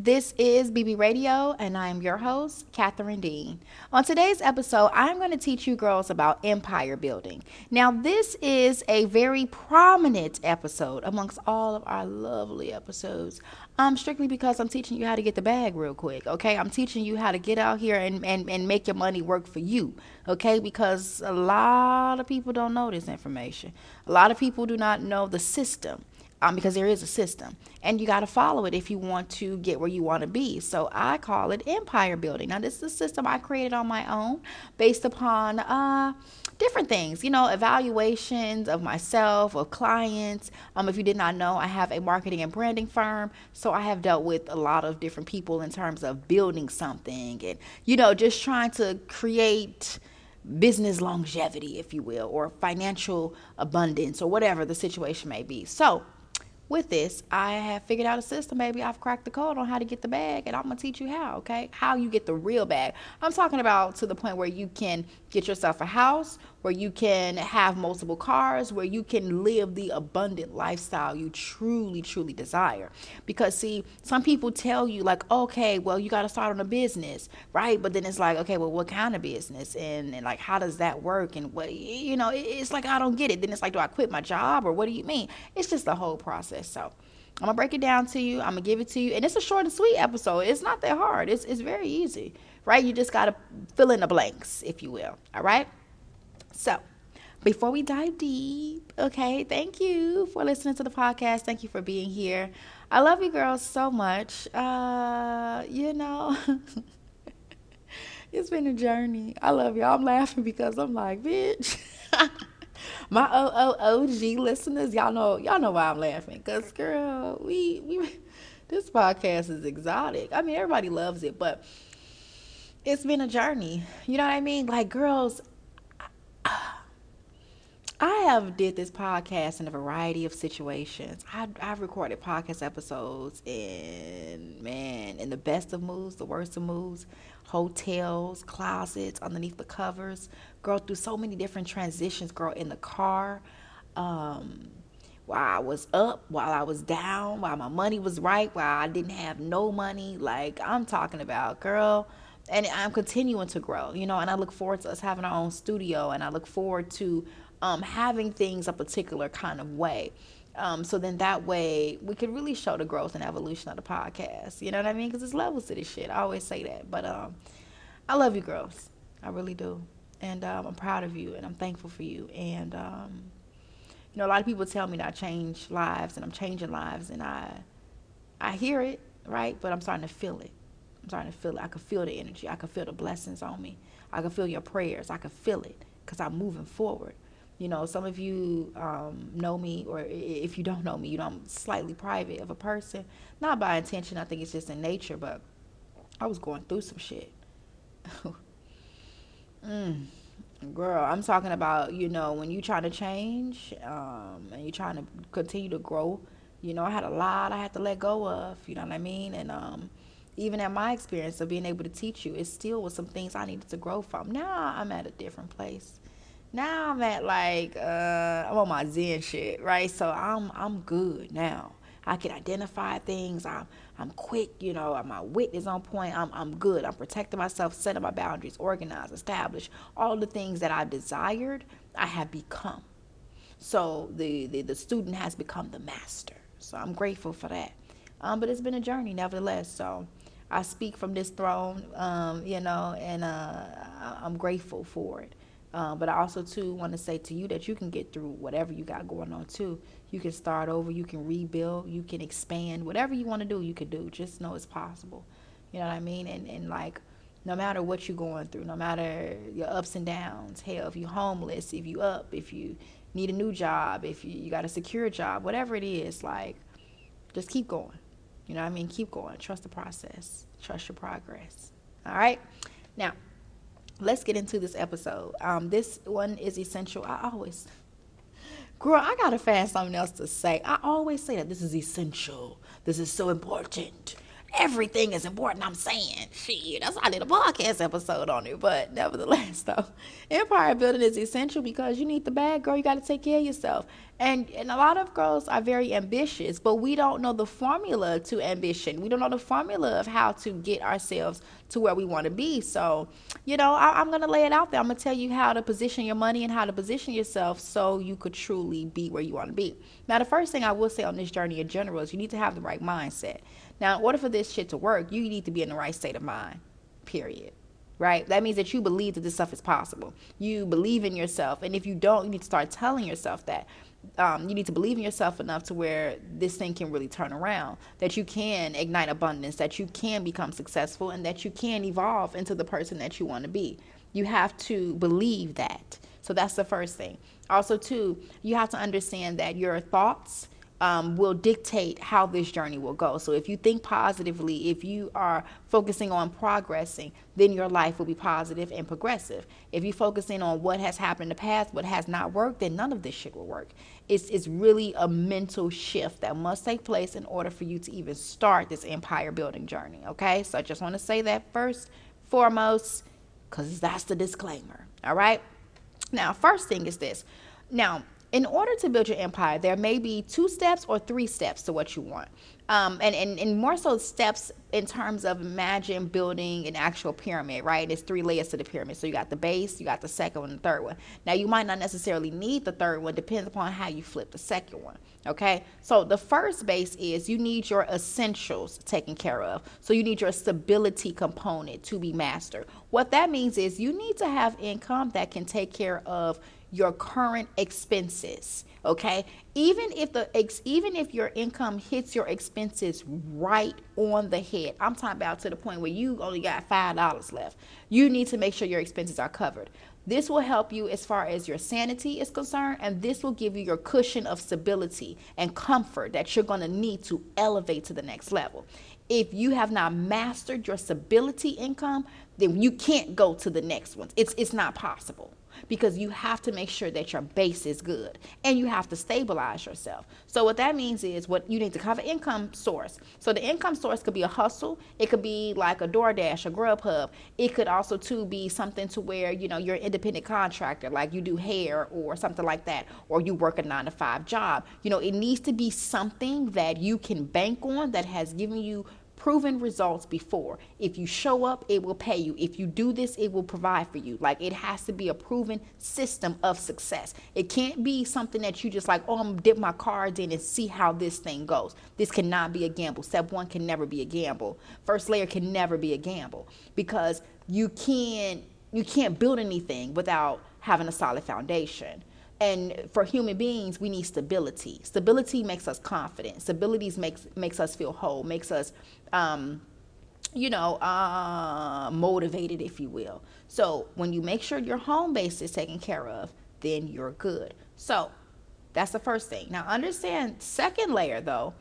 This is BB Radio, and I am your host, Catherine Dean. On today's episode, I'm going to teach you girls about empire building. Now, this is a very prominent episode amongst all of our lovely episodes, um, strictly because I'm teaching you how to get the bag real quick, okay? I'm teaching you how to get out here and, and, and make your money work for you, okay? Because a lot of people don't know this information, a lot of people do not know the system um, because there is a system and you got to follow it if you want to get where you want to be. So I call it empire building. Now, this is a system I created on my own based upon uh, different things, you know, evaluations of myself, of clients. Um, if you did not know, I have a marketing and branding firm. So I have dealt with a lot of different people in terms of building something and, you know, just trying to create business longevity, if you will, or financial abundance, or whatever the situation may be. So, with this, I have figured out a system, Maybe I've cracked the code on how to get the bag, and I'm gonna teach you how, okay? How you get the real bag. I'm talking about to the point where you can get yourself a house, where you can have multiple cars, where you can live the abundant lifestyle you truly, truly desire. Because, see, some people tell you, like, okay, well, you got to start on a business, right? But then it's like, okay, well, what kind of business? And, and like, how does that work? And what, you know, it's like, I don't get it. Then it's like, do I quit my job or what do you mean? It's just the whole process. So, I'm gonna break it down to you. I'm gonna give it to you, and it's a short and sweet episode. It's not that hard. It's it's very easy, right? You just gotta fill in the blanks, if you will. All right. So, before we dive deep, okay, thank you for listening to the podcast. Thank you for being here. I love you girls so much. Uh, you know, it's been a journey. I love y'all. I'm laughing because I'm like, bitch. My OOOG listeners, y'all know y'all know why I'm laughing. Cause girl, we we this podcast is exotic. I mean, everybody loves it, but it's been a journey. You know what I mean? Like girls, I have did this podcast in a variety of situations. I, I've recorded podcast episodes in man, in the best of moods, the worst of moods, hotels, closets, underneath the covers. Girl, through so many different transitions. Girl, in the car, um, while I was up, while I was down, while my money was right, while I didn't have no money. Like I'm talking about, girl and I'm continuing to grow, you know, and I look forward to us having our own studio and I look forward to um, having things a particular kind of way. Um, so then that way we could really show the growth and evolution of the podcast. You know what I mean? Because it's levels to this shit. I always say that. But um, I love you girls. I really do. And um, I'm proud of you and I'm thankful for you. And, um, you know, a lot of people tell me that I change lives and I'm changing lives. And I, I hear it, right? But I'm starting to feel it. I'm starting to feel it. I can feel the energy. I can feel the blessings on me. I can feel your prayers. I can feel it because I'm moving forward. You know, some of you um, know me, or if you don't know me, you know, I'm slightly private of a person. Not by intention, I think it's just in nature, but I was going through some shit. mm. Girl, I'm talking about, you know, when you trying to change um, and you're trying to continue to grow, you know, I had a lot I had to let go of, you know what I mean? And um, even at my experience of being able to teach you, it still was some things I needed to grow from. Now I'm at a different place now I'm at like uh, I'm on my Zen shit, right? So I'm I'm good now. I can identify things. I'm I'm quick, you know. My wit is on point. I'm I'm good. I'm protecting myself, setting my boundaries, organized, established. All the things that I desired, I have become. So the the, the student has become the master. So I'm grateful for that. Um, but it's been a journey, nevertheless. So I speak from this throne, um, you know, and uh, I'm grateful for it. Um, but I also too want to say to you that you can get through whatever you got going on too. You can start over, you can rebuild, you can expand, whatever you want to do, you can do. Just know it's possible. You know what I mean? And and like no matter what you're going through, no matter your ups and downs, hell, if you're homeless, if you up, if you need a new job, if you, you got a secure job, whatever it is, like just keep going. You know what I mean? Keep going. Trust the process. Trust your progress. All right? Now, let's get into this episode. Um, this one is essential. I always, girl, I gotta find something else to say. I always say that this is essential. This is so important. Everything is important. I'm saying, shit, that's why I did a podcast episode on it. But nevertheless, though, empire building is essential because you need the bag, girl. You got to take care of yourself. And and a lot of girls are very ambitious, but we don't know the formula to ambition. We don't know the formula of how to get ourselves to where we want to be. So, you know, I, I'm gonna lay it out there. I'm gonna tell you how to position your money and how to position yourself so you could truly be where you want to be. Now, the first thing I will say on this journey in general is you need to have the right mindset. Now, in order for this shit to work, you need to be in the right state of mind. Period right? That means that you believe that this stuff is possible. You believe in yourself. And if you don't, you need to start telling yourself that um, you need to believe in yourself enough to where this thing can really turn around, that you can ignite abundance, that you can become successful, and that you can evolve into the person that you want to be. You have to believe that. So that's the first thing. Also, too, you have to understand that your thoughts um, will dictate how this journey will go. So if you think positively, if you are focusing on progressing, then your life will be positive and progressive. If you focus in on what has happened in the past, what has not worked, then none of this shit will work. It's, it's really a mental shift that must take place in order for you to even start this empire building journey. Okay, so I just want to say that first, foremost, because that's the disclaimer. All right. Now, first thing is this. Now, in order to build your empire, there may be two steps or three steps to what you want. Um, and, and, and more so steps in terms of imagine building an actual pyramid, right? There's three layers to the pyramid. So you got the base, you got the second one, the third one. Now you might not necessarily need the third one, depends upon how you flip the second one. Okay. So the first base is you need your essentials taken care of. So you need your stability component to be mastered. What that means is you need to have income that can take care of your current expenses okay? Even if the ex, even if your income hits your expenses right on the head i'm talking about to the point where you only got five dollars left. You need to make sure your expenses are covered. This will help you as far as your sanity is concerned and this will give you your cushion of stability and comfort that you're going to need to elevate to the next level. If you have not mastered your stability income then you can't go to the next ones. It's it's not possible because you have to make sure that your base is good and you have to stabilize yourself. So what that means is what you need to cover income source. So the income source could be a hustle. It could be like a DoorDash, a Grubhub. It could also too be something to where, you know, you're an independent contractor, like you do hair or something like that, or you work a nine to five job. You know, it needs to be something that you can bank on that has given you proven results before. If you show up, it will pay you. If you do this, it will provide for you. Like it has to be a proven system of success. It can't be something that you just like, oh, I'm dip my cards in and see how this thing goes. This cannot be a gamble. Step one can never be a gamble. First layer can never be a gamble because you can't you can't build anything without having a solid foundation and for human beings we need stability stability makes us confident stability makes makes us feel whole makes us um, you know uh, motivated if you will. So when you make sure your home base is taken care of then you're good. So that's the first thing. Now understand second layer though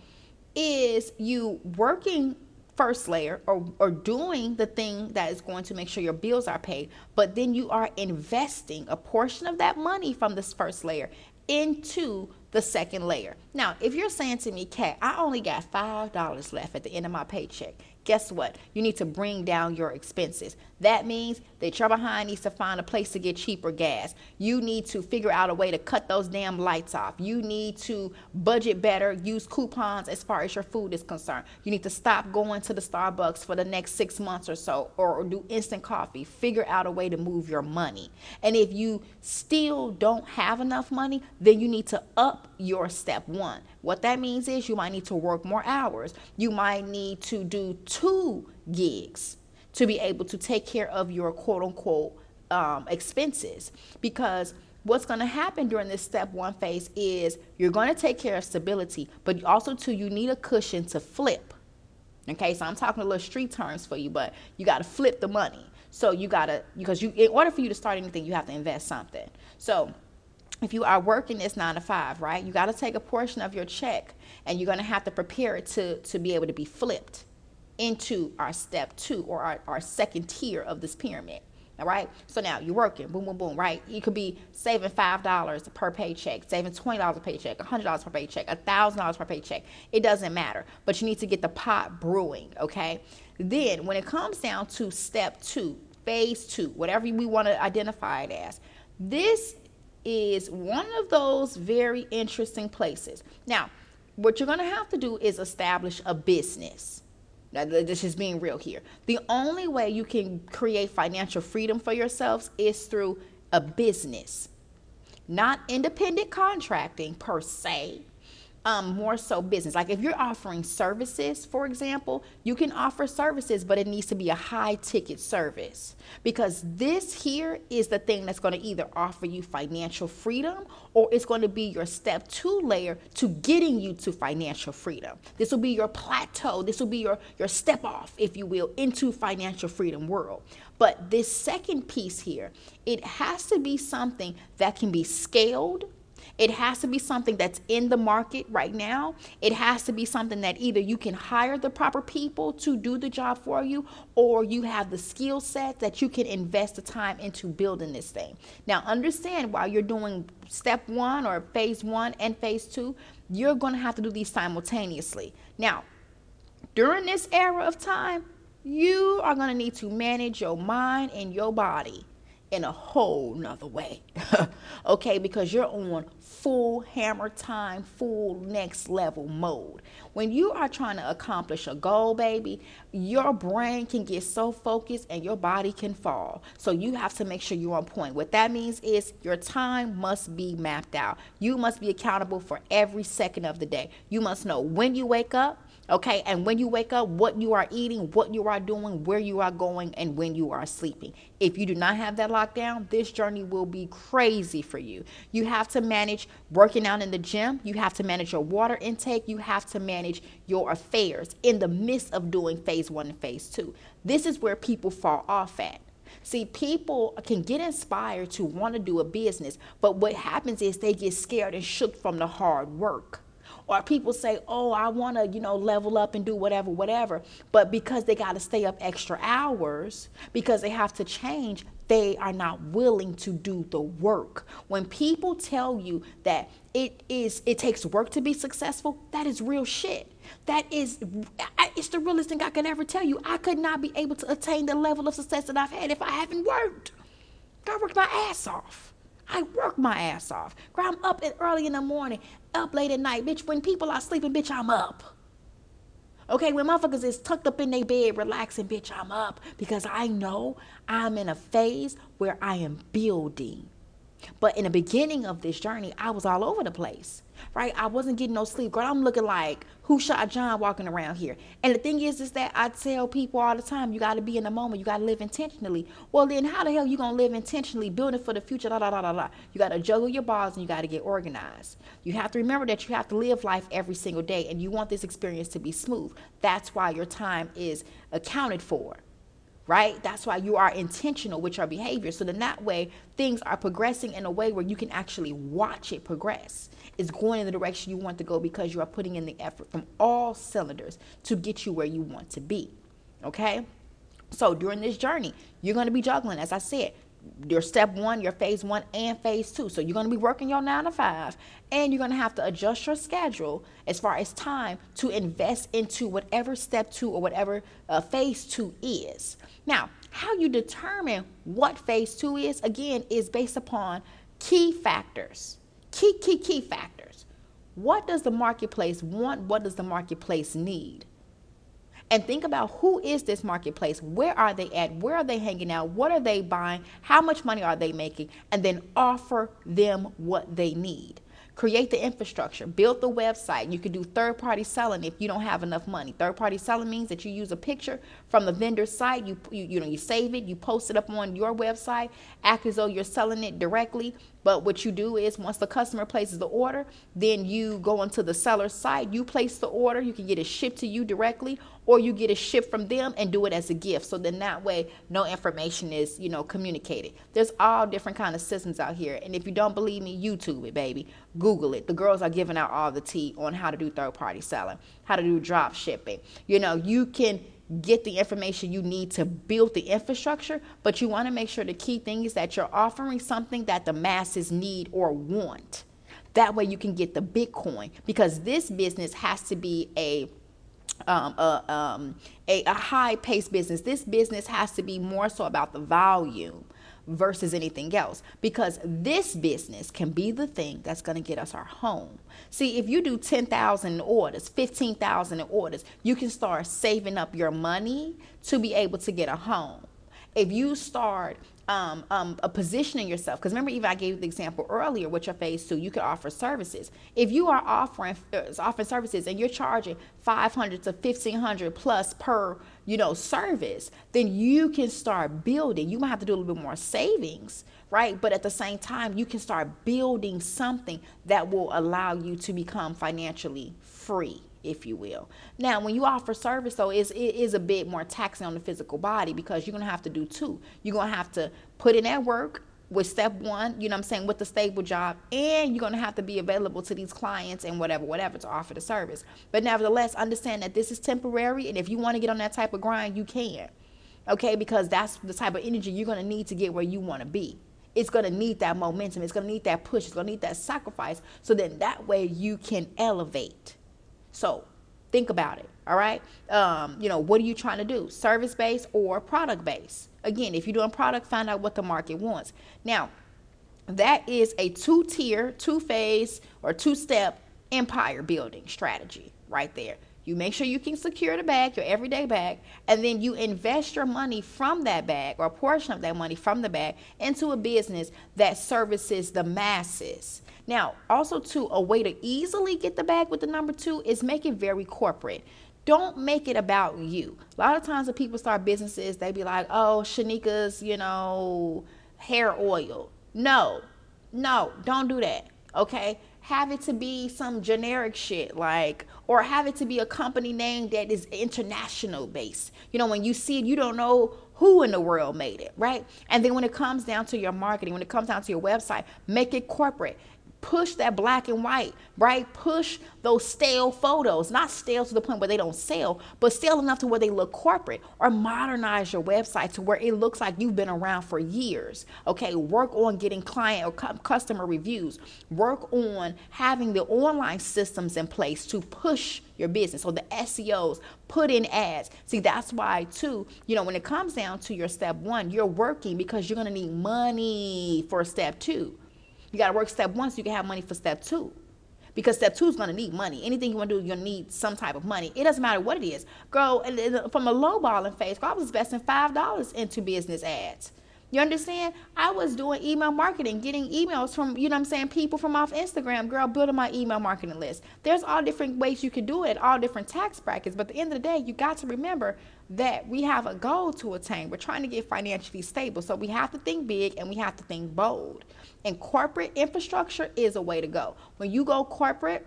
is you working first layer or, or doing the thing that is going to make sure your bills are paid, but then you are investing a portion of that money from this first layer into the second layer. Now, if you're saying to me, Kat, I only got $5 left at the end of my paycheck, guess what? You need to bring down your expenses. That means that your behind needs to find a place to get cheaper gas. You need to figure out a way to cut those damn lights off. You need to budget better, use coupons as far as your food is concerned. You need to stop going to the Starbucks for the next six months or so or, or do instant coffee. Figure out a way to move your money. And if you still don't have enough money, then you need to up your step one. What that means is you might need to work more hours. You might need to do two gigs to be able to take care of your quote unquote um, expenses because what's going to happen during this step one phase is you're going to take care of stability but also too you need a cushion to flip okay so i'm talking a little street terms for you but you got to flip the money so you got to because you in order for you to start anything you have to invest something so if you are working this nine to five, right, you got to take a portion of your check and you're going to have to prepare it to, to be able to be flipped into our step two or our, our second tier of this pyramid. All right. So now you're working, boom, boom, boom, right? You could be saving five dollars per paycheck, saving twenty dollars per paycheck, hundred dollars per paycheck, thousand dollars per paycheck. It doesn't matter. But you need to get the pot brewing, okay? Then when it comes down to step two, phase two, whatever we want to identify it as, this is one of those very interesting places. Now, what you're gonna have to do is establish a business now, this is being real here. The only way you can create financial freedom for yourselves is through a business, not independent contracting per se, um, more so business. Like if you're offering services, for example, you can offer services, but it needs to be a high ticket service because this here is the thing that's going to either offer you financial freedom or it's going to be your step two layer to getting you to financial freedom. This will be your plateau. This will be your, your step off, if you will, into financial freedom world. But this second piece here, it has to be something that can be scaled it has to be something that's in the market right now. It has to be something that either you can hire the proper people to do the job for you or you have the skill set that you can invest the time into building this thing. Now, understand while you're doing step one or phase one and phase two, you're going to have to do these simultaneously. Now, during this era of time, you are going to need to manage your mind and your body in a whole nother way. okay, because you're on full hammer time, full next level mode. When you are trying to accomplish a goal, baby, your brain can get so focused and your body can fall. So you have to make sure you're on point. What that means is your time must be mapped out. You must be accountable for every second of the day. You must know when you wake up Okay, and when you wake up, what you are eating, what you are doing, where you are going, and when you are sleeping. If you do not have that lockdown, this journey will be crazy for you. You have to manage working out in the gym, you have to manage your water intake, you have to manage your affairs in the midst of doing phase one and phase two. This is where people fall off at. See, people can get inspired to want to do a business, but what happens is they get scared and shook from the hard work or people say, oh, I want to, you know, level up and do whatever, whatever. But because they got to stay up extra hours, because they have to change, they are not willing to do the work. When people tell you that it is it takes work to be successful, that is real shit. That is it's the realest thing I could ever tell you. I could not be able to attain the level of success that I've had if I haven't worked. I worked my ass off. I work my ass off. Girl, I'm up early in the morning, up late at night. Bitch, when people are sleeping, bitch, I'm up. Okay, when motherfuckers is tucked up in their bed relaxing, bitch, I'm up because I know I'm in a phase where I am building. But in the beginning of this journey, I was all over the place, right? I wasn't getting no sleep. Girl, I'm looking like who shot John walking around here. And the thing is, is that I tell people all the time, you got to be in the moment. You got to live intentionally. Well, then how the hell you going to live intentionally, building for the future, da, da, da, da, da. You got to juggle your balls and you got to get organized. You have to remember that you have to live life every single day and you want this experience to be smooth. That's why your time is accounted for right? That's why you are intentional with your behavior. So then that way things are progressing in a way where you can actually watch it progress. It's going in the direction you want to go because you are putting in the effort from all cylinders to get you where you want to be. Okay? So during this journey, you're going to be juggling, as I said, your step one, your phase one, and phase two. So you're going to be working your nine to five, and you're going to have to adjust your schedule as far as time to invest into whatever step two or whatever uh, phase two is. Now, how you determine what phase two is, again, is based upon key factors. Key, key, key factors. What does the marketplace want? What does the marketplace need? And think about who is this marketplace? Where are they at? Where are they hanging out? What are they buying? How much money are they making? And then offer them what they need create the infrastructure, build the website. You can do third party selling if you don't have enough money. Third party selling means that you use a picture from the vendor site, you, you, you know, you save it, you post it up on your website, act as though you're selling it directly. But what you do is once the customer places the order, then you go onto the seller's site, you place the order, you can get it shipped to you directly, or you get it shipped from them and do it as a gift. So then that way no information is, you know, communicated. There's all different kind of systems out here. And if you don't believe me, YouTube it, baby. Google it. The girls are giving out all the tea on how to do third party selling, how to do drop shipping. You know, you can get the information you need to build the infrastructure, but you want to make sure the key thing is that you're offering something that the masses need or want. That way you can get the Bitcoin because this business has to be a um, a, um, a, a high paced business. This business has to be more so about the volume versus anything else because this business can be the thing that's going to get us our home. See, if you do 10,000 orders, 15,000 orders, you can start saving up your money to be able to get a home. If you start um, um, a positioning yourself. Because remember, even I gave the example earlier with your phase two, you could offer services. If you are offering uh, offering services and you're charging 500 to 1500 plus per you know service, then you can start building. You might have to do a little bit more savings, right? But at the same time, you can start building something that will allow you to become financially free if you will. Now, when you offer service, though, it's, it is a bit more taxing on the physical body because you're going to have to do two. You're going to have to put in that work with step one, you know I'm saying, with the stable job, and you're to have to be available to these clients and whatever, whatever to offer the service. But nevertheless, understand that this is temporary, and if you want to get on that type of grind, you can. Okay, because that's the type of energy you're to need to get where you want to be it's to need that momentum. It's to need that push. It's to need that sacrifice. So then that way you can elevate. So think about it. All right. Um, you know, what are you trying to do? Service based or product based? Again, if you're doing product, find out what the market wants. Now, that is a two tier, two phase, or two step empire building strategy right there. You make sure you can secure the bag, your everyday bag, and then you invest your money from that bag or a portion of that money from the bag into a business that services the masses. Now, also too, a way to easily get the bag with the number two is make it very corporate. Don't make it about you. A lot of times when people start businesses, they be like, oh, Shanika's, you know, hair oil. No, no, don't do that. Okay? Have it to be some generic shit like, or have it to be a company name that is international based. You know, when you see it, you don't know who in the world made it, right? And then when it comes down to your marketing, when it comes down to your website, make it corporate push that black and white, right? Push those stale photos, not stale to the point where they don't sell, but stale enough to where they look corporate, or modernize your website to where it looks like you've been around for years. Okay, work on getting client or customer reviews, work on having the online systems in place to push your business. So the SEOs, put in ads. See, that's why too, you know, when it comes down to your step one, you're working because you're gonna need money for step two. You got to work step one so you can have money for step two. Because step two is going to need money. Anything you want to do, you're going to need some type of money. It doesn't matter what it is. Girl, uh, from a low balling phase, girl, I was investing $5 into business ads. You understand? I was doing email marketing, getting emails from, you know I'm saying, people from off Instagram, girl, building my email marketing list. There's all different ways you can do it, all different tax brackets. But at the end of the day, you got to remember that we have a goal to attain. We're trying to get financially stable. So we have to think big and we have to think bold. And corporate infrastructure is a way to go. When you go corporate,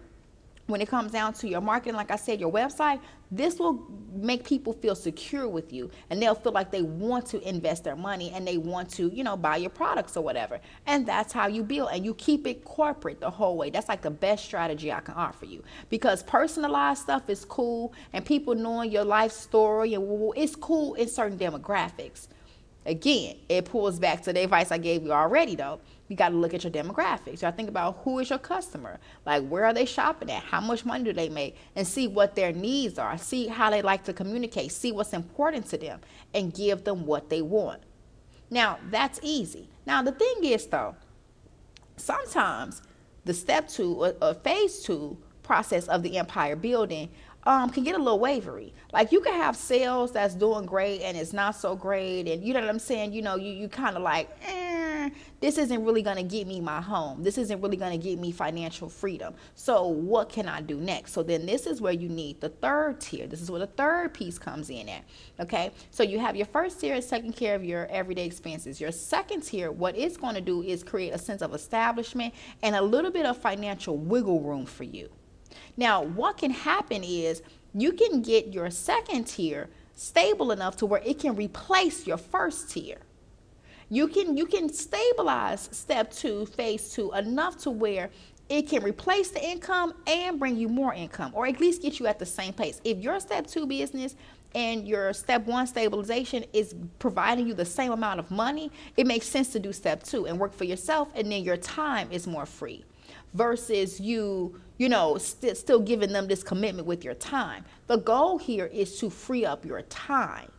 when it comes down to your marketing, like I said, your website, this will make people feel secure with you and they'll feel like they want to invest their money and they want to, you know, buy your products or whatever. And that's how you build and you keep it corporate the whole way. That's like the best strategy I can offer you because personalized stuff is cool and people knowing your life story and it's cool in certain demographics. Again, it pulls back to the advice I gave you already though you got to look at your demographics. You got to think about who is your customer. Like, where are they shopping at? How much money do they make? And see what their needs are. See how they like to communicate. See what's important to them and give them what they want. Now, that's easy. Now, the thing is, though, sometimes the step two or, or phase two process of the empire building um, can get a little wavery. Like you can have sales that's doing great and it's not so great, and you know what I'm saying. You know, you you kind of like, eh, this isn't really gonna get me my home. This isn't really gonna get me financial freedom. So what can I do next? So then this is where you need the third tier. This is where the third piece comes in at. Okay, so you have your first tier is taking care of your everyday expenses. Your second tier, what it's going to do is create a sense of establishment and a little bit of financial wiggle room for you. Now, what can happen is you can get your second tier stable enough to where it can replace your first tier. You can you can stabilize step 2, phase 2 enough to where it can replace the income and bring you more income or at least get you at the same place. If your step 2 business and your step one stabilization is providing you the same amount of money, it makes sense to do step two and work for yourself, and then your time is more free versus you, you know, st- still giving them this commitment with your time. The goal here is to free up your time.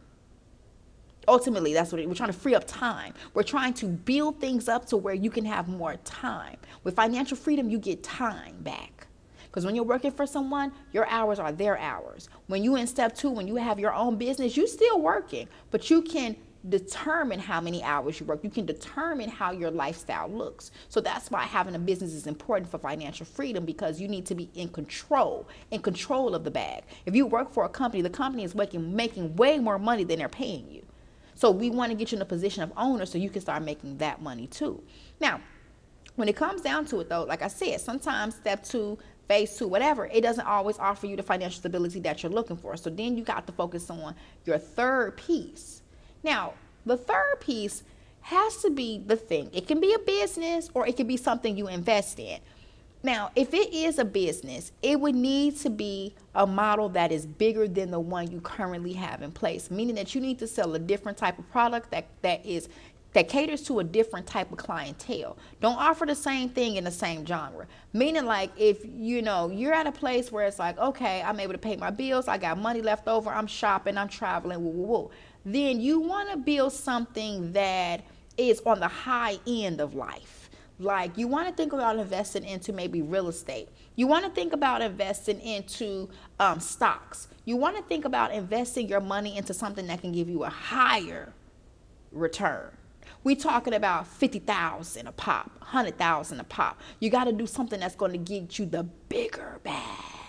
Ultimately, that's what we're trying to free up time. We're trying to build things up to where you can have more time. With financial freedom, you get time back. Because when you're working for someone, your hours are their hours. When you in step two, when you have your own business, you still working, but you can determine how many hours you work. You can determine how your lifestyle looks. So that's why having a business is important for financial freedom because you need to be in control, in control of the bag. If you work for a company, the company is making making way more money than they're paying you. So we want to get you in a position of owner so you can start making that money too. Now, when it comes down to it though, like I said, sometimes step two phase two, whatever, it doesn't always offer you the financial stability that you're looking for. So then you got to focus on your third piece. Now, the third piece has to be the thing. It can be a business or it can be something you invest in. Now, if it is a business, it would need to be a model that is bigger than the one you currently have in place, meaning that you need to sell a different type of product that, that is that caters to a different type of clientele. Don't offer the same thing in the same genre. Meaning, like, if you know you're at a place where it's like, okay, I'm able to pay my bills, I got money left over, I'm shopping, I'm traveling, woo woo woo. Then you want to build something that is on the high end of life. Like you want to think about investing into maybe real estate. You want to think about investing into um, stocks. You want to think about investing your money into something that can give you a higher return. We talking about 50,000 a pop, 100,000 a pop. You got to do something that's going to get you the bigger bag.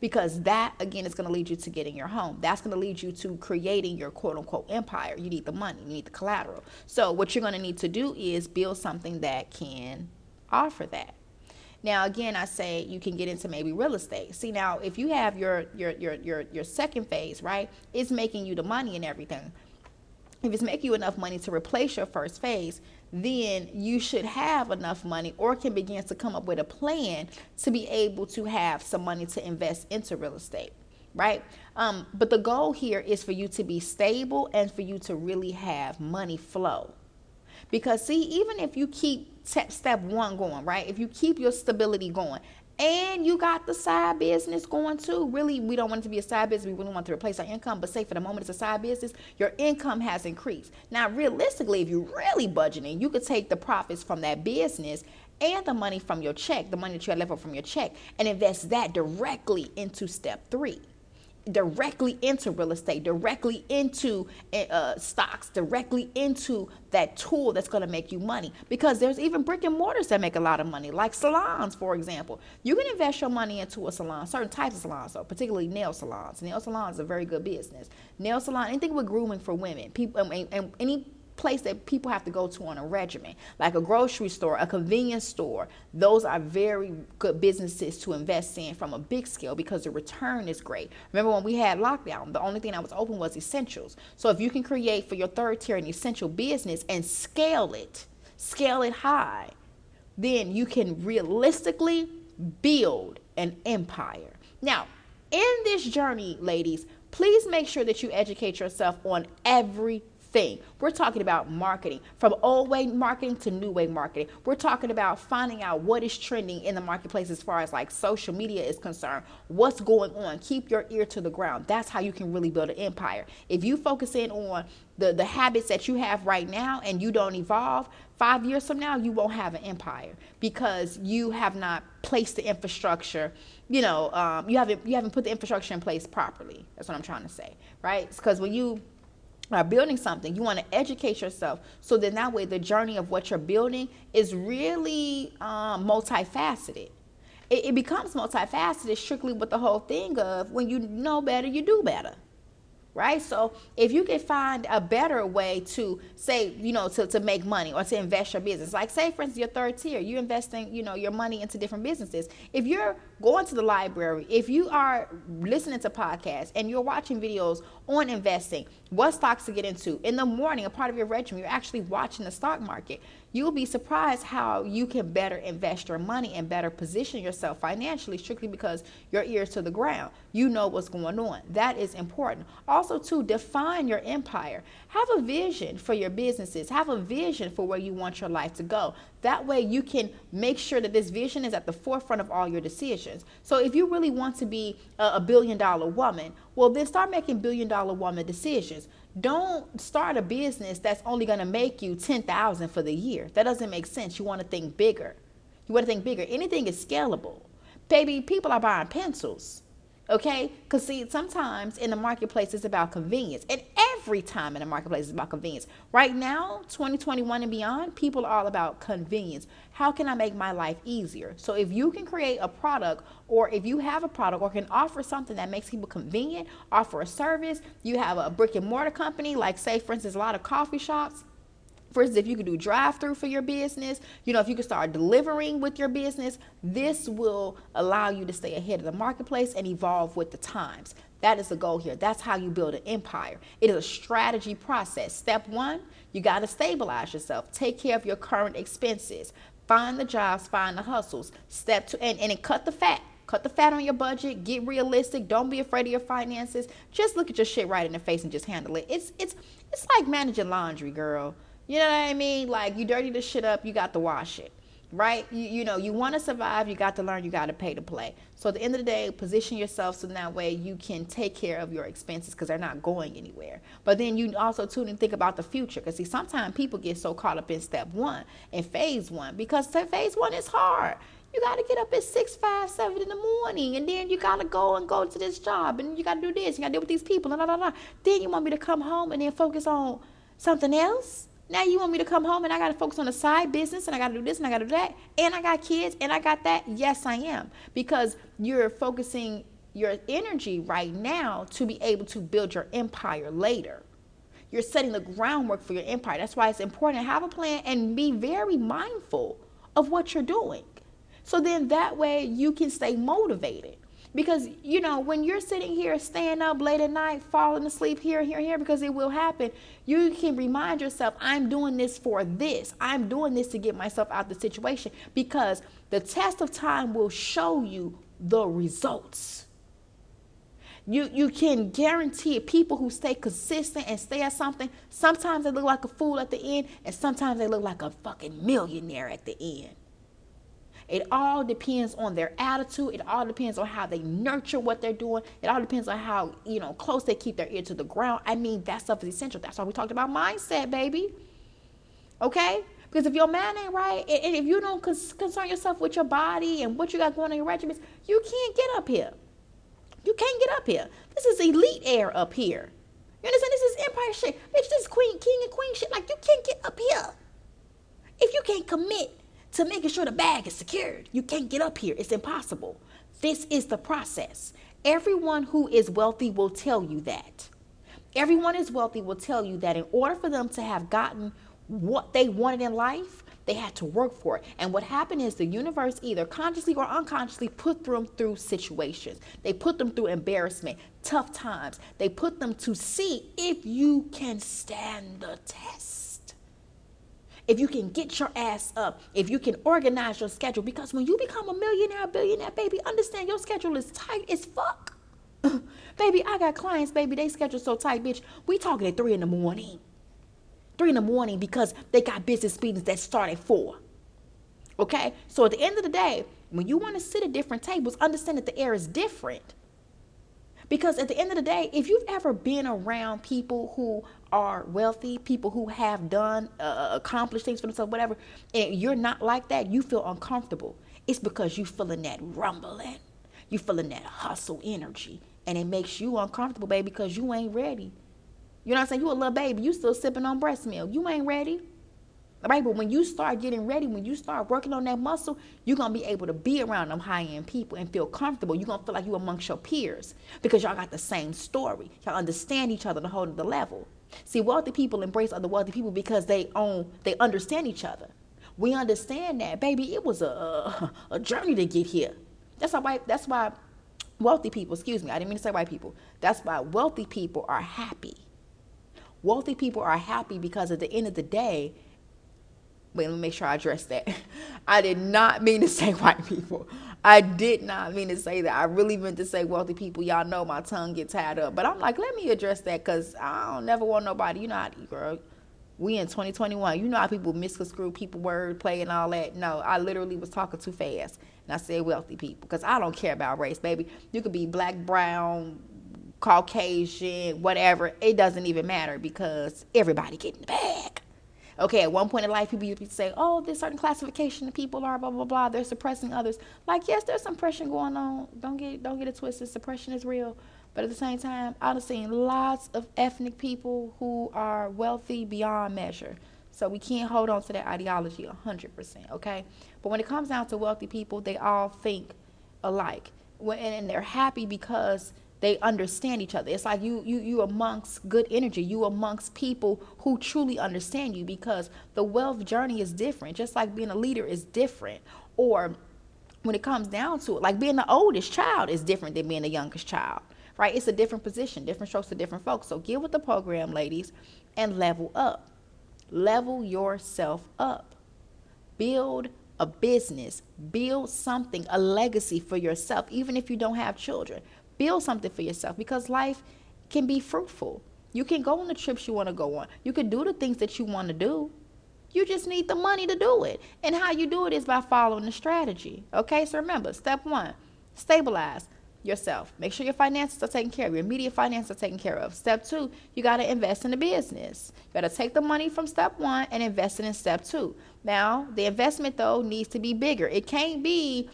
Because that again is going to lead you to getting your home. That's going to lead you to creating your quote unquote empire. You need the money, you need the collateral. So what you're going to need to do is build something that can offer that. Now again, I say you can get into maybe real estate. See now, if you have your your your your your second phase, right? It's making you the money and everything if it's making you enough money to replace your first phase, then you should have enough money or can begin to come up with a plan to be able to have some money to invest into real estate, right? Um, but the goal here is for you to be stable and for you to really have money flow. Because, see, even if you keep step one going, right? If you keep your stability going, and you got the side business going too. Really, we don't want it to be a side business. We really want to replace our income. But say for the moment it's a side business, your income has increased. Now, realistically, if you're really budgeting, you could take the profits from that business and the money from your check, the money that you had left over from your check, and invest that directly into step three directly into real estate, directly into uh, stocks, directly into that tool that's going to make you money. Because there's even brick and mortars that make a lot of money, like salons, for example. You can invest your money into a salon, certain types of salons, so particularly nail salons. Nail salons are a very good business. Nail salon, anything with grooming for women, people, and, and any place that people have to go to on a regimen, like a grocery store, a convenience store. Those are very good businesses to invest in from a big scale because the return is great. Remember when we had lockdown, the only thing that was open was essentials. So if you can create for your third tier an essential business and scale it, scale it high, then you can realistically build an empire. Now, in this journey, ladies, please make sure that you educate yourself on every thing. We're talking about marketing from old way marketing to new way marketing. We're talking about finding out what is trending in the marketplace as far as like social media is concerned. What's going on? Keep your ear to the ground. That's how you can really build an empire. If you focus in on the, the habits that you have right now and you don't evolve, five years from now you won't have an empire because you have not placed the infrastructure you know um, you haven't you haven't put the infrastructure in place properly that's what i'm trying to say right because when you are building something, you want to educate yourself so that that way the journey of what you're building is really um, multifaceted. It, it becomes multifaceted strictly with the whole thing of when you know better, you do better right? So if you can find a better way to say, you know, to, to make money or to invest your business, like say for instance, your third tier, you're investing, you know, your money into different businesses. If you're going to the library, if you are listening to podcasts and you're watching videos on investing, what stocks to get into in the morning, a part of your regimen, you're actually watching the stock market. You'll be surprised how you can better invest your money and better position yourself financially strictly because your ears to the ground. You know what's going on. That is important. Also, to define your empire. Have a vision for your businesses. Have a vision for where you want your life to go. That way, you can make sure that this vision is at the forefront of all your decisions. So, if you really want to be a, billion dollar woman, well, then start making billion dollar woman decisions. Don't start a business that's only going to make you 10,000 for the year. That doesn't make sense. You want to think bigger. You want to think bigger. Anything is scalable. Baby, people are buying pencils. Okay? Because, see, sometimes in the marketplace, it's about convenience. And every time in the marketplace, it's about convenience. Right now, 2021 and beyond, people are all about convenience. How can I make my life easier? So, if you can create a product, or if you have a product, or can offer something that makes people convenient, offer a service, you have a brick and mortar company, like, say, for instance, a lot of coffee shops for instance, if you could do drive through for your business, you know, if you could start delivering with your business, this will allow you to stay ahead of the marketplace and evolve with the times. That is the goal here. That's how you build an empire. It is a strategy process. Step one, you got to stabilize yourself. Take care of your current expenses. Find the jobs, find the hustles. Step two, and, and cut the fat. Cut the fat on your budget. Get realistic. Don't be afraid of your finances. Just look at your shit right in the face and just handle it. It's it's it's like managing laundry, girl. You know what I mean? Like you dirty the shit up, you got to wash it. Right? You, you know, you want to survive, you got to learn, you got to pay to play. So at the end of the day, position yourself so that way you can take care of your expenses because they're not going anywhere. But then you also tune and think about the future because see, sometimes people get so caught up in step one and phase one because phase one is hard. You got to get up at six, five, seven in the morning, and then you got to go and go to this job, and you got to do this, you got to deal with these people, and blah, blah, blah. Then you want me to come home and then focus on something else? Now you want me to come home and I got to focus on a side business and I got to do this and I got to do that and I got kids and I got that? Yes, I am. Because you're focusing your energy right now to be able to build your empire later. You're setting the groundwork for your empire. That's why it's important to have a plan and be very mindful of what you're doing. So then that way you can stay motivated. Because, you know, when you're sitting here, staying up late at night, falling asleep here, here, here, because it will happen, you can remind yourself, I'm doing this for this. I'm doing this to get myself out of the situation because the test of time will show you the results. You, you can guarantee it. People who stay consistent and stay at something, sometimes they look like a fool at the end, and sometimes they look like a fucking millionaire at the end. It all depends on their attitude. It all depends on how they nurture what they're doing. It all depends on how, you know, close they keep their ear to the ground. I mean, that stuff is essential. That's why we talked about mindset, baby. Okay? Because if your man ain't right, and if you don't concern yourself with your body and what you got going on your regiments, you can't get up here. You can't get up here. This is elite air up here. You understand? This is empire shit. Bitch, this is queen, king, and queen shit. Like, you can't get up here. If you can't commit to making sure the bag is secured. You can't get up here, it's impossible. This is the process. Everyone who is wealthy will tell you that. Everyone is wealthy will tell you that in order for them to have gotten what they wanted in life, they had to work for it. And what happened is the universe either consciously or unconsciously put them through situations. They put them through embarrassment, tough times. They put them to see if you can stand the test if you can get your ass up, if you can organize your schedule, because when you become a millionaire, billionaire, baby, understand your schedule is tight as fuck. baby, I got clients, baby, they schedule so tight, bitch. We talking at three in the morning. Three in the morning because they got business meetings that start at four. Okay? So at the end of the day, when you want to sit at different tables, understand that the air is different. Because at the end of the day, if you've ever been around people who are wealthy, people who have done, uh, uh, accomplished things for themselves, whatever, and you're not like that, you feel uncomfortable. It's because you're feeling that rumbling, you're feeling that hustle energy, and it makes you uncomfortable, baby, because you ain't ready. You know what I'm saying? You a little baby, you still sipping on breast milk. You ain't ready. Right, but when you start getting ready, when you start working on that muscle, you're gonna be able to be around them high end people and feel comfortable. You're gonna feel like you amongst your peers because y'all got the same story. Y'all understand each other to hold the level. See, wealthy people embrace other wealthy people because they own, they understand each other. We understand that, baby. It was a, a, journey to get here. That's why that's why wealthy people, excuse me, I didn't mean to say white people. That's why wealthy people are happy. Wealthy people are happy because at the end of the day, wait, let me make sure I address that. I did not mean to say white people. I did not mean to say that. I really meant to say wealthy people. Y'all know my tongue get tied up. But I'm like, let me address that because I don't never want nobody. You know how girl. We in 2021. You know how people misconstrue people word play and all that. No, I literally was talking too fast. And I said wealthy people because I don't care about race, baby. You could be black, brown, Caucasian, whatever. It doesn't even matter because everybody get in the bag. Okay, at one point in life, people used to say, oh, this certain classification of people are blah, blah, blah. They're suppressing others. Like, yes, there's some suppression going on. Don't get, don't get it twisted. Suppression is real. But at the same time, I've seen lots of ethnic people who are wealthy beyond measure. So we can't hold on to that ideology 100%, okay? But when it comes down to wealthy people, they all think alike. And they're happy because they understand each other. It's like you you you amongst good energy. You amongst people who truly understand you because the wealth journey is different. Just like being a leader is different. Or when it comes down to it, like being the oldest child is different than being the youngest child. Right? It's a different position, different strokes to different folks. So get with the program, ladies, and level up. Level yourself up. Build a business, build something, a legacy for yourself, even if you don't have children build something for yourself because life can be fruitful. You can go on the trips you want to go on. You can do the things that you want to do. You just need the money to do it. And how you do it is by following the strategy. Okay, so remember step one stabilize yourself. Make sure your finances are taken care of, your immediate finances are taken care of. Step two, you got to invest in the business. You got to take the money from step one and invest it in step two. Now, the investment though needs to be bigger. It can't be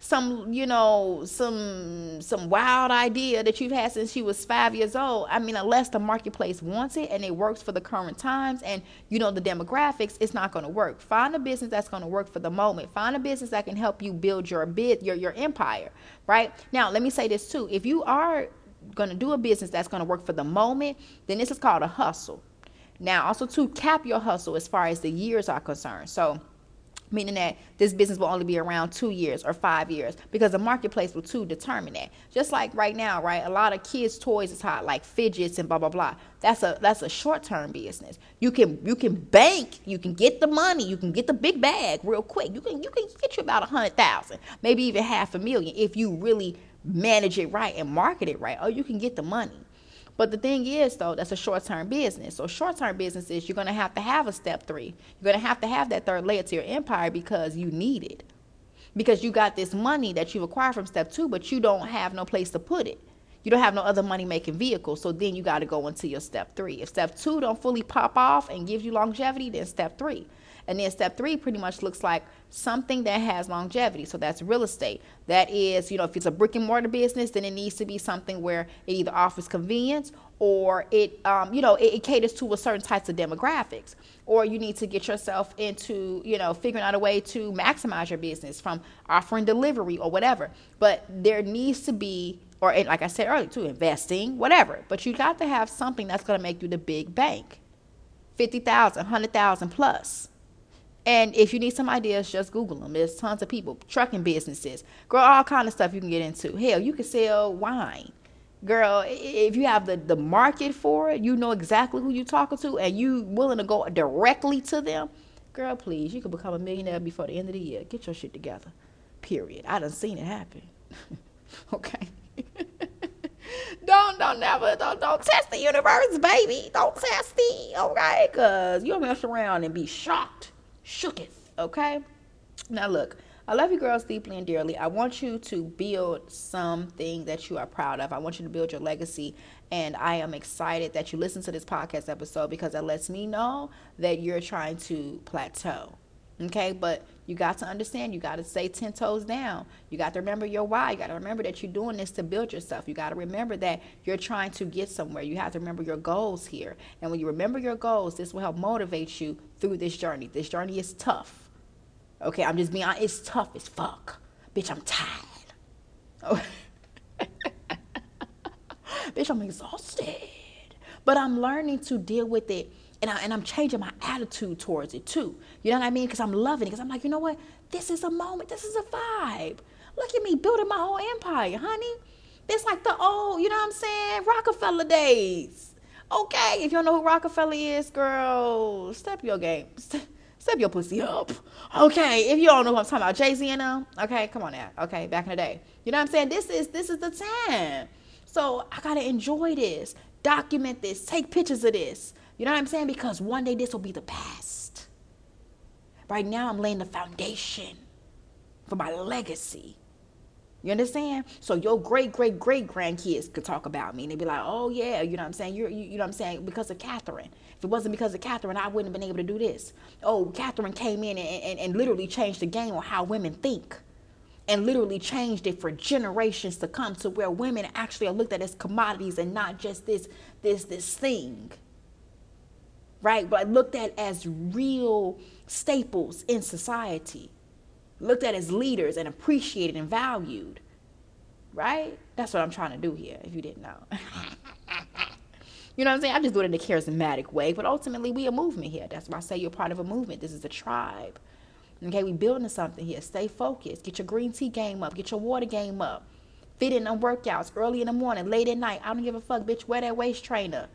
some you know some some wild idea that you've had since she was five years old. I mean unless the marketplace wants it and it works for the current times and you know the demographics it's not going to work. Find a business that's going to work for the moment. Find a business that can help you build your bid your your empire right? Now let me say this too. If you are going to do a business that's going to work for the moment then this is called a hustle. Now also to cap your hustle as far as the years are concerned. So meaning that this business will only be around two years or five years because the marketplace will too determine that. Just like right now right a lot of kids toys is hot like fidgets and blah blah blah. That's a that's a short-term business. You can you can bank you can get the money you can get the big bag real quick. You can you can get you about a hundred thousand maybe even half a million if you really manage it right and market it right or you can get the money but the thing is, though, that's a short term business. So, short term business is you're going to have to have a step three. You're going to have to have that third layer to your empire because you need it. Because you got this money that you've acquired from step two, but you don't have no place to put it. You don't have no other money making vehicle. So then you got to go into your step three. If step two don't fully pop off and give you longevity, then step three. And then step three pretty much looks like something that has longevity. So that's real estate. That is, you know, if it's a brick and mortar business, then it needs to be something where it either offers convenience or it, um, you know, it, it, caters to a certain types of demographics. Or you need to get yourself into, you know, figuring out a way to maximize your business from offering delivery or whatever. But there needs to be or like I said earlier, to investing, whatever. But you got to have something that's going to make you the big bank, fifty thousand, hundred thousand plus. And if you need some ideas, just Google them. There's tons of people, trucking businesses, girl, all kind of stuff you can get into. Hell, you can sell wine. Girl, if you have the, the market for it, you know exactly who you're talking to, and you willing to go directly to them, girl, please, you could become a millionaire before the end of the year. Get your shit together. Period. I done seen it happen. okay. don't don't never don't don't test the universe, baby. Don't test me, okay? Cause you'll mess around and be shocked shooketh. Okay? Now, look, I love you girls deeply and dearly. I want you to build something that you are proud of. I want you to build your legacy. And I am excited that you listen to this podcast episode because it lets me know that you're trying to plateau. Okay, but you got to understand, you got to stay 10 toes down. You got to remember your why. You got to remember that you're doing this to build yourself. You got to remember that you're trying to get somewhere. You have to remember your goals here. And when you remember your goals, this will help motivate you through this journey. This journey is tough. Okay, I'm just being honest. It's tough as fuck. Bitch, I'm tired. Oh. Bitch, I'm exhausted. But I'm learning to deal with it and, I, and I'm changing my attitude towards it too. You know what I mean? Because I'm loving it. Because I'm like, you know what? This is a moment. This is a vibe. Look at me building my whole empire, honey. It's like the old, you know what I'm saying, Rockefeller days. Okay, if you don't know who Rockefeller is, girl, step your game. Step your pussy up. Okay, if you don't know who I'm talking about, Jay Z and them. Okay, come on now. Okay, back in the day. You know what I'm saying? This is this is the time. So I gotta enjoy this, document this, take pictures of this. You know what I'm saying? Because one day this will be the past. Right now, I'm laying the foundation for my legacy. You understand? So your great great great grandkids could talk about me and they'd be like, "Oh yeah, you know what I'm saying? You're, you, you know what I'm saying? Because of Catherine. If it wasn't because of Catherine, I wouldn't have been able to do this. Oh, Catherine came in and, and, and literally changed the game on how women think, and literally changed it for generations to come, to where women actually are looked at as commodities and not just this this this thing." Right, but looked at as real staples in society looked at as leaders and appreciated and valued. Right? That's what I'm trying to do here, if you didn't know. you know what I'm saying? I just do it in a charismatic way, but ultimately we a movement here. That's why I say you're part of a movement. This is a tribe. Okay, we building something here. Stay focused. Get your green tea game up. Get your water game up. Fit in on workouts early in the morning, late at night. I don't give a fuck, bitch. Wear that waist trainer.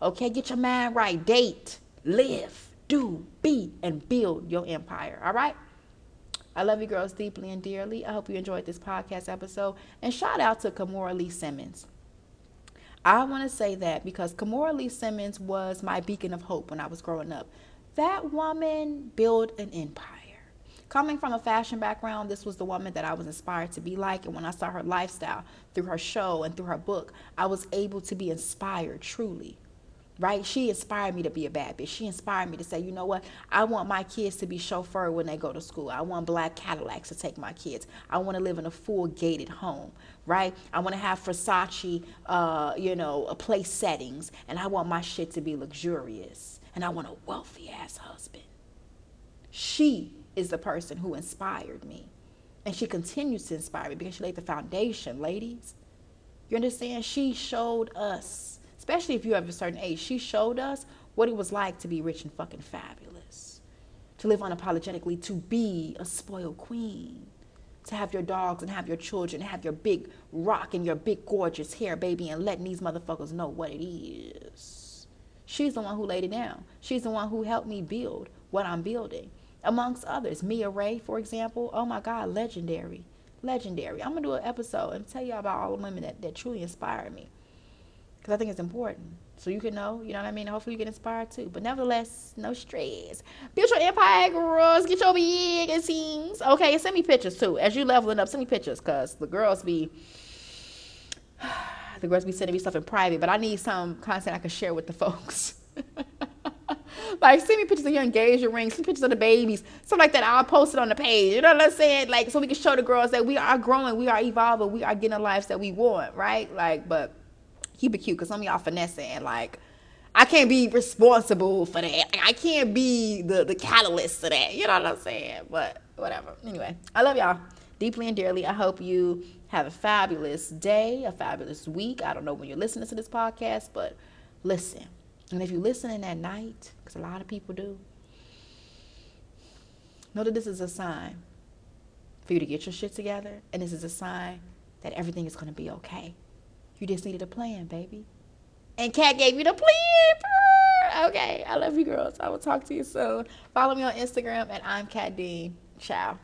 Okay, get your mind right. Date, live, do, be, and build your empire. All right? I love you girls deeply and dearly. I hope you enjoyed this podcast episode. And shout out to Kimora Lee Simmons. I want to say that because Kimora Lee Simmons was my beacon of hope when I was growing up. That woman built an empire. Coming from a fashion background, this was the woman that I was inspired to be like. And when I saw her lifestyle through her show and through her book, I was able to be inspired truly right? She inspired me to be a bad bitch. She inspired me to say, you know what? I want my kids to be chauffeured when they go to school. I want black Cadillacs to take my kids. I want to live in a full gated home, right? I want to have Versace, uh, you know, place settings, and I want my shit to be luxurious, and I want a wealthy ass husband. She is the person who inspired me. And she continues to inspire me because she laid the foundation, ladies. You understand? She showed us especially if you have a certain age, she showed us what it was like to be rich and fucking fabulous, to live unapologetically, to be a spoiled queen, to have your dogs and have your children, have your big rock and your big gorgeous hair, baby, and letting these motherfuckers know what it is. She's the one who laid it down. She's the one who helped me build what I'm building. Amongst others, Mia Ray, for example. Oh my God, legendary. Legendary. I'm gonna do an episode and tell you all about all the women that, that truly inspired me because I think it's important. So you can know, you know what I mean? Hopefully you get inspired too. But nevertheless, no stress. Build your empire, girls. Get your big and scenes. Okay, send me pictures too. As you leveling up, send me pictures because the girls be the girls be sending me stuff in private, but I need some content I can share with the folks. like send me pictures of your engagement ring, some pictures of the babies, stuff like that. I'll post it on the page. You know what I'm saying? Like so we can show the girls that we are growing, we are evolving, we are getting the lives that we want, right? Like, but keep it cute because some of y'all finessing and like I can't be responsible for that. I can't be the the catalyst to that. You know what I'm saying? But whatever. Anyway, I love y'all deeply and dearly. I hope you have a fabulous day, a fabulous week. I don't know when you're listening to this podcast, but listen. And if you're listening at night, because a lot of people do, know that this is a sign for you to get your shit together, and this is a sign that everything is going to be okay. You just needed a plan, baby. And Kat gave you the plan. Okay, I love you girls. I will talk to you soon. Follow me on Instagram and I'm Kat Dean. Ciao.